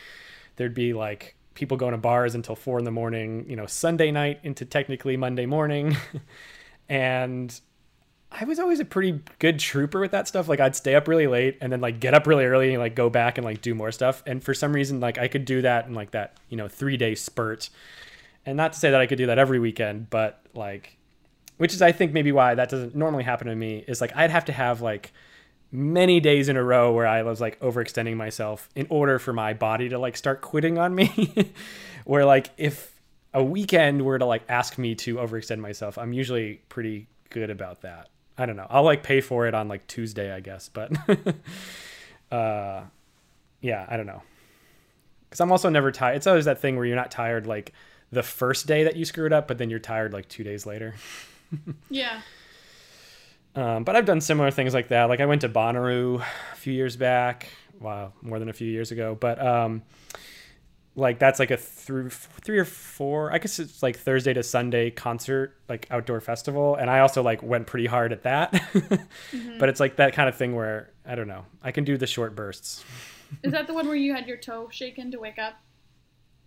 there'd be like people going to bars until four in the morning, you know, Sunday night into technically Monday morning. and I was always a pretty good trooper with that stuff. Like I'd stay up really late and then like get up really early and like go back and like do more stuff. And for some reason, like I could do that in like that, you know, three day spurt. And not to say that I could do that every weekend, but like, which is I think maybe why that doesn't normally happen to me is like I'd have to have like many days in a row where I was like overextending myself in order for my body to like start quitting on me. where like if a weekend were to like ask me to overextend myself, I'm usually pretty good about that. I don't know. I'll like pay for it on like Tuesday, I guess, but uh yeah, I don't know. Cuz I'm also never tired. It's always that thing where you're not tired like the first day that you screwed up, but then you're tired like 2 days later. Yeah. Um, but I've done similar things like that. Like I went to Bonnaroo a few years back. Wow, more than a few years ago. But um, like that's like a through three or four. I guess it's like Thursday to Sunday concert, like outdoor festival. And I also like went pretty hard at that. But it's like that kind of thing where I don't know. I can do the short bursts. Is that the one where you had your toe shaken to wake up?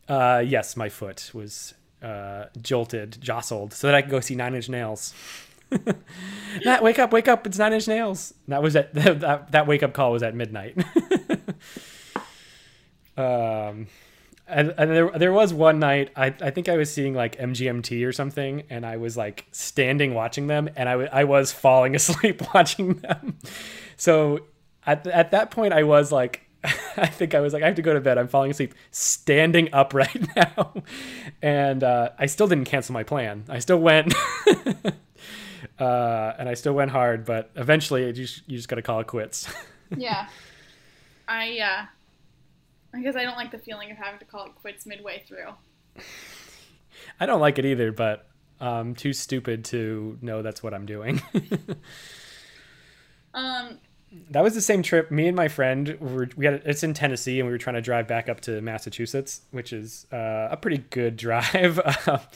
Uh, yes, my foot was uh, jolted, jostled, so that I could go see Nine Inch Nails. Matt, wake up, wake up! It's Nine Inch Nails. That was at that, that wake up call was at midnight. um, and, and there there was one night I I think I was seeing like MGMT or something, and I was like standing watching them, and I I was falling asleep watching them. So at at that point, I was like. I think I was like, I have to go to bed. I'm falling asleep, standing up right now, and uh, I still didn't cancel my plan. I still went, uh, and I still went hard. But eventually, you just, you just got to call it quits. yeah. I uh I guess I don't like the feeling of having to call it quits midway through. I don't like it either, but I'm too stupid to know that's what I'm doing. Um that was the same trip. Me and my friend were we had it's in Tennessee, and we were trying to drive back up to Massachusetts, which is uh, a pretty good drive.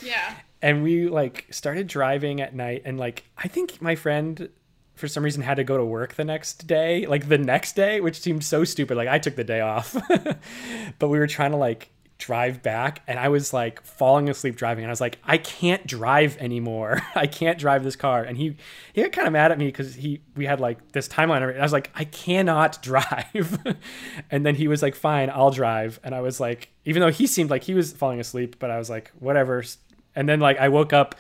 yeah. and we like started driving at night, and like I think my friend for some reason had to go to work the next day, like the next day, which seemed so stupid. Like I took the day off, but we were trying to like drive back and I was like falling asleep driving and I was like I can't drive anymore. I can't drive this car and he he got kind of mad at me cuz he we had like this timeline and I was like I cannot drive. and then he was like fine, I'll drive and I was like even though he seemed like he was falling asleep but I was like whatever. And then like I woke up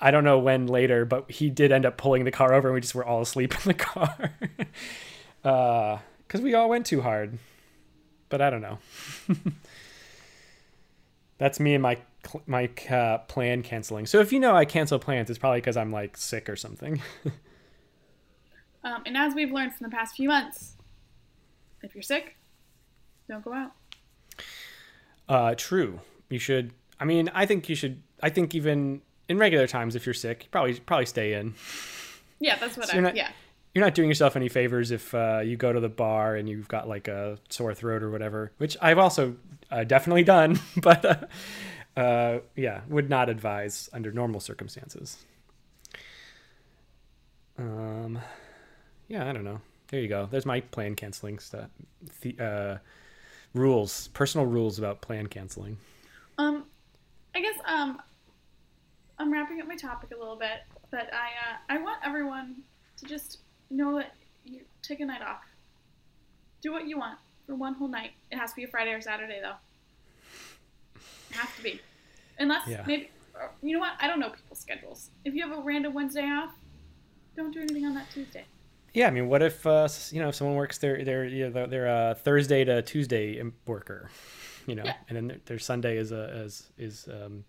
I don't know when later, but he did end up pulling the car over and we just were all asleep in the car. uh cuz we all went too hard. But I don't know. That's me and my my uh, plan canceling. So if you know I cancel plans, it's probably because I'm like sick or something. um, and as we've learned from the past few months, if you're sick, don't go out. Uh, true. You should. I mean, I think you should. I think even in regular times, if you're sick, you probably probably stay in. Yeah, that's what So I. you're not- yeah. You're not doing yourself any favors if uh, you go to the bar and you've got like a sore throat or whatever, which I've also uh, definitely done, but uh, uh, yeah, would not advise under normal circumstances. Um, yeah, I don't know. There you go. There's my plan canceling stuff. The, uh, rules, personal rules about plan canceling. Um, I guess um, I'm wrapping up my topic a little bit, but I uh, I want everyone to just know that you take a night off. Do what you want for one whole night. It has to be a Friday or Saturday though. Has to be, unless Yeah. maybe you know what? I don't know people's schedules. If you have a random Wednesday off, don't do anything on that Tuesday. Yeah, I mean, what if uh, you know if someone works their their you know, their, uh, Thursday to Tuesday worker, you know, Yeah. and then their, their Sunday is a is is um,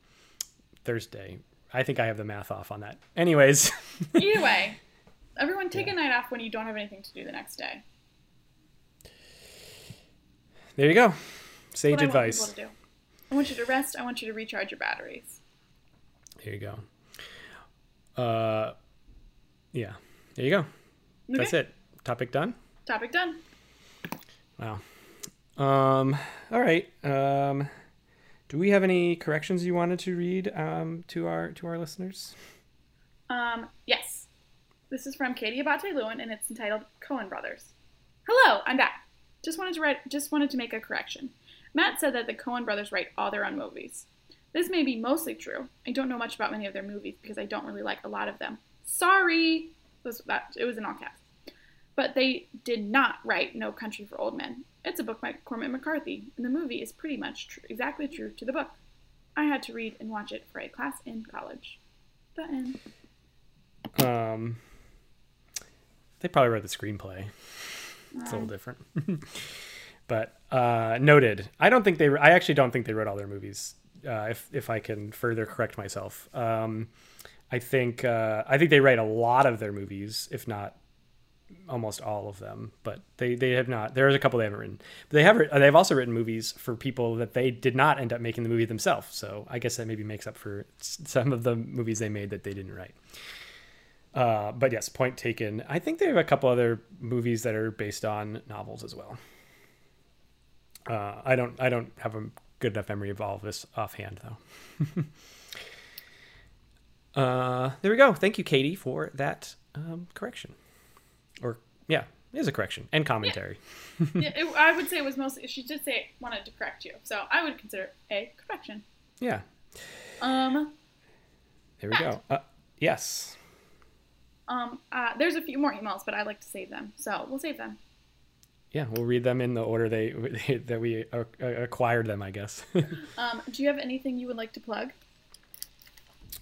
Thursday. I think I have the math off on that. Anyways, Either way, everyone take Yeah. a night off when you don't have anything to do the next day. there you go. Sage what I want advice. People to do. I want you to rest. I want you to recharge your batteries. There you go. Uh, yeah, there you go. That's it. Topic done. Topic done. Wow. Um. All right. Um. Do we have any corrections you wanted to read um, to our to our listeners? Um, yes. This is from Katie Abate Lewin, and it's entitled Coen Brothers. Hello, I'm back. Just wanted to write. Just wanted to make a correction. Matt said that the Coen brothers write all their own movies. This may be mostly true. I don't know much about many of their movies because I don't really like a lot of them. Sorry. It was, that, it was in all caps. But they did not write No Country for Old Men. It's a book by Cormac McCarthy, and the movie is pretty much exactly true to the book. I had to read and watch it for a class in college. The end. Um, they probably wrote the screenplay. It's a little different, but uh, noted. I don't think they. I actually don't think they wrote all their movies. Uh, if if I can further correct myself, um, I think uh, I think they write a lot of their movies, if not almost all of them. But they they have not. There's a couple they haven't written. But they have. They've also written movies for people that they did not end up making the movie themselves. So I guess that maybe makes up for some of the movies they made that they didn't write. Uh, but yes, point taken. I think they have a couple other movies that are based on novels as well. Uh, I don't. I don't have a good enough memory of all of this offhand, though. uh, there we go. Thank you, Katie, for that um, correction. Or yeah, it is a correction and commentary. yeah, it, I would say it was mostly. She did say wanted to correct you, so I would consider it a correction. Yeah, Um, there we go. Uh, yes. um, uh, there's a few more emails, but I like to save them, so we'll save them. Yeah, we'll read them in the order they, that we uh, acquired them, I guess. Um, do you have anything you would like to plug?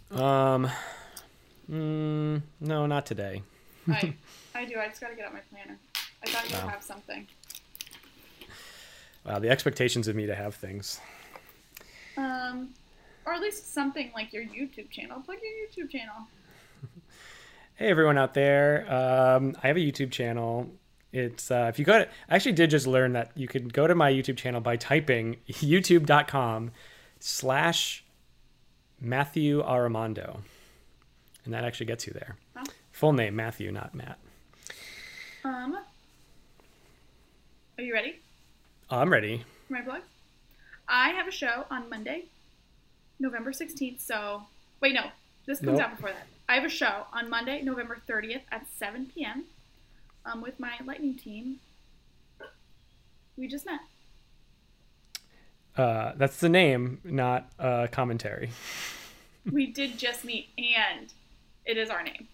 um, mm, no, not today. I, I do. I just got to get out my planner. I thought you Wow. have something. Wow, the expectations of me to have things. Um, or at least something like your YouTube channel. Plug your YouTube channel. Hey, everyone out there. Um, I have a YouTube channel. It's uh, if you go to, I actually did just learn that you can go to my YouTube channel by typing youtube.com slash Matthew Armando. And that actually gets you there. Wow. Full name, Matthew, not Matt. Um, are you ready Oh, I'm ready. for my plug? I have a show on Monday, November 16th. So, wait, no, this comes Nope. out before that. I have a show on Monday, November 30th at 7 p.m. Um, with my lightning team. We just met. Uh, that's the name, not uh, commentary. we did just meet, and it is our name.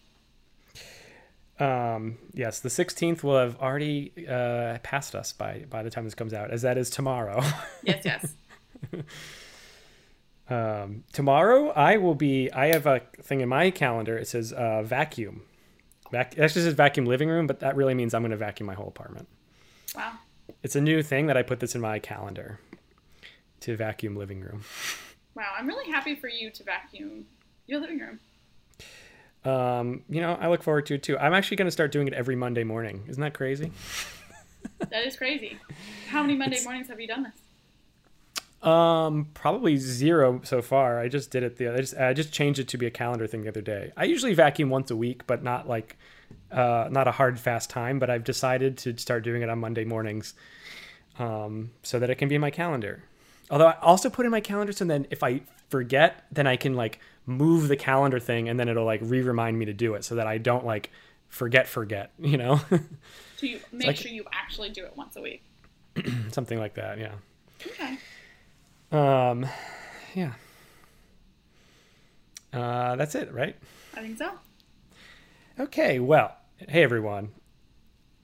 Um, yes, the 16th will have already uh, passed us by by the time this comes out, as that is tomorrow. Yes, yes. Um, tomorrow I will be. I have a thing in my calendar. It says uh, vacuum. Vac- actually says vacuum living room, but that really means I'm going to vacuum my whole apartment. wow. It's a new thing that I put this in my calendar to vacuum living room. Wow. I'm really happy for you to vacuum your living room. Um, you know, I look forward to it too. I'm actually going to start doing it every Monday morning. Isn't that crazy? That is crazy. How many Monday mornings have you done this? Um, probably zero so far. I just did it the. I just I just changed it to be a calendar thing the other day. I usually vacuum once a week, but not like, uh, not a hard fast time. But I've decided to start doing it on Monday mornings, um, so that it can be in my calendar. Although I also put in my calendar, so then if I forget, then I can like move the calendar thing, and then it'll like re-remind me to do it, so that I don't like forget forget. You know, So you make like- sure you actually do it once a week. something like that. Yeah. Okay. Um, yeah. Uh, that's it, right? I think so. Okay, well, hey everyone.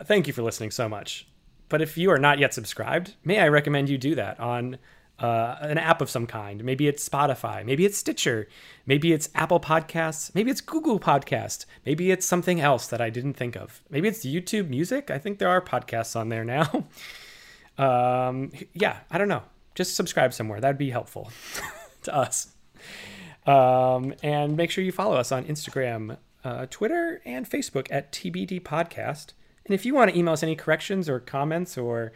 Thank you for listening so much. But if you are not yet subscribed, may I recommend you do that on uh, an app of some kind. Maybe it's Spotify, maybe it's Stitcher, maybe it's Apple Podcasts, maybe it's Google Podcast, maybe it's something else that I didn't think of. Maybe it's YouTube Music. I think there are podcasts on there now. um, yeah, I don't know. Just subscribe somewhere. That'd be helpful to us. Um, and make sure you follow us on Instagram, uh, Twitter, and Facebook at TBD Podcast. And if you want to email us any corrections or comments or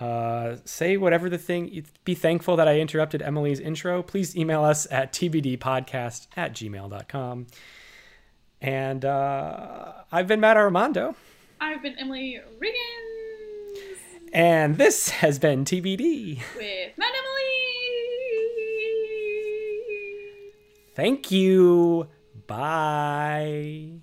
uh, say whatever the thing, be thankful that I interrupted Emily's intro, please email us at tbdpodcast at gmail.com. And uh, I've been Matt Armando, I've been Emily Riggins and this has been TBD. with Matt Emily. Thank you. Bye.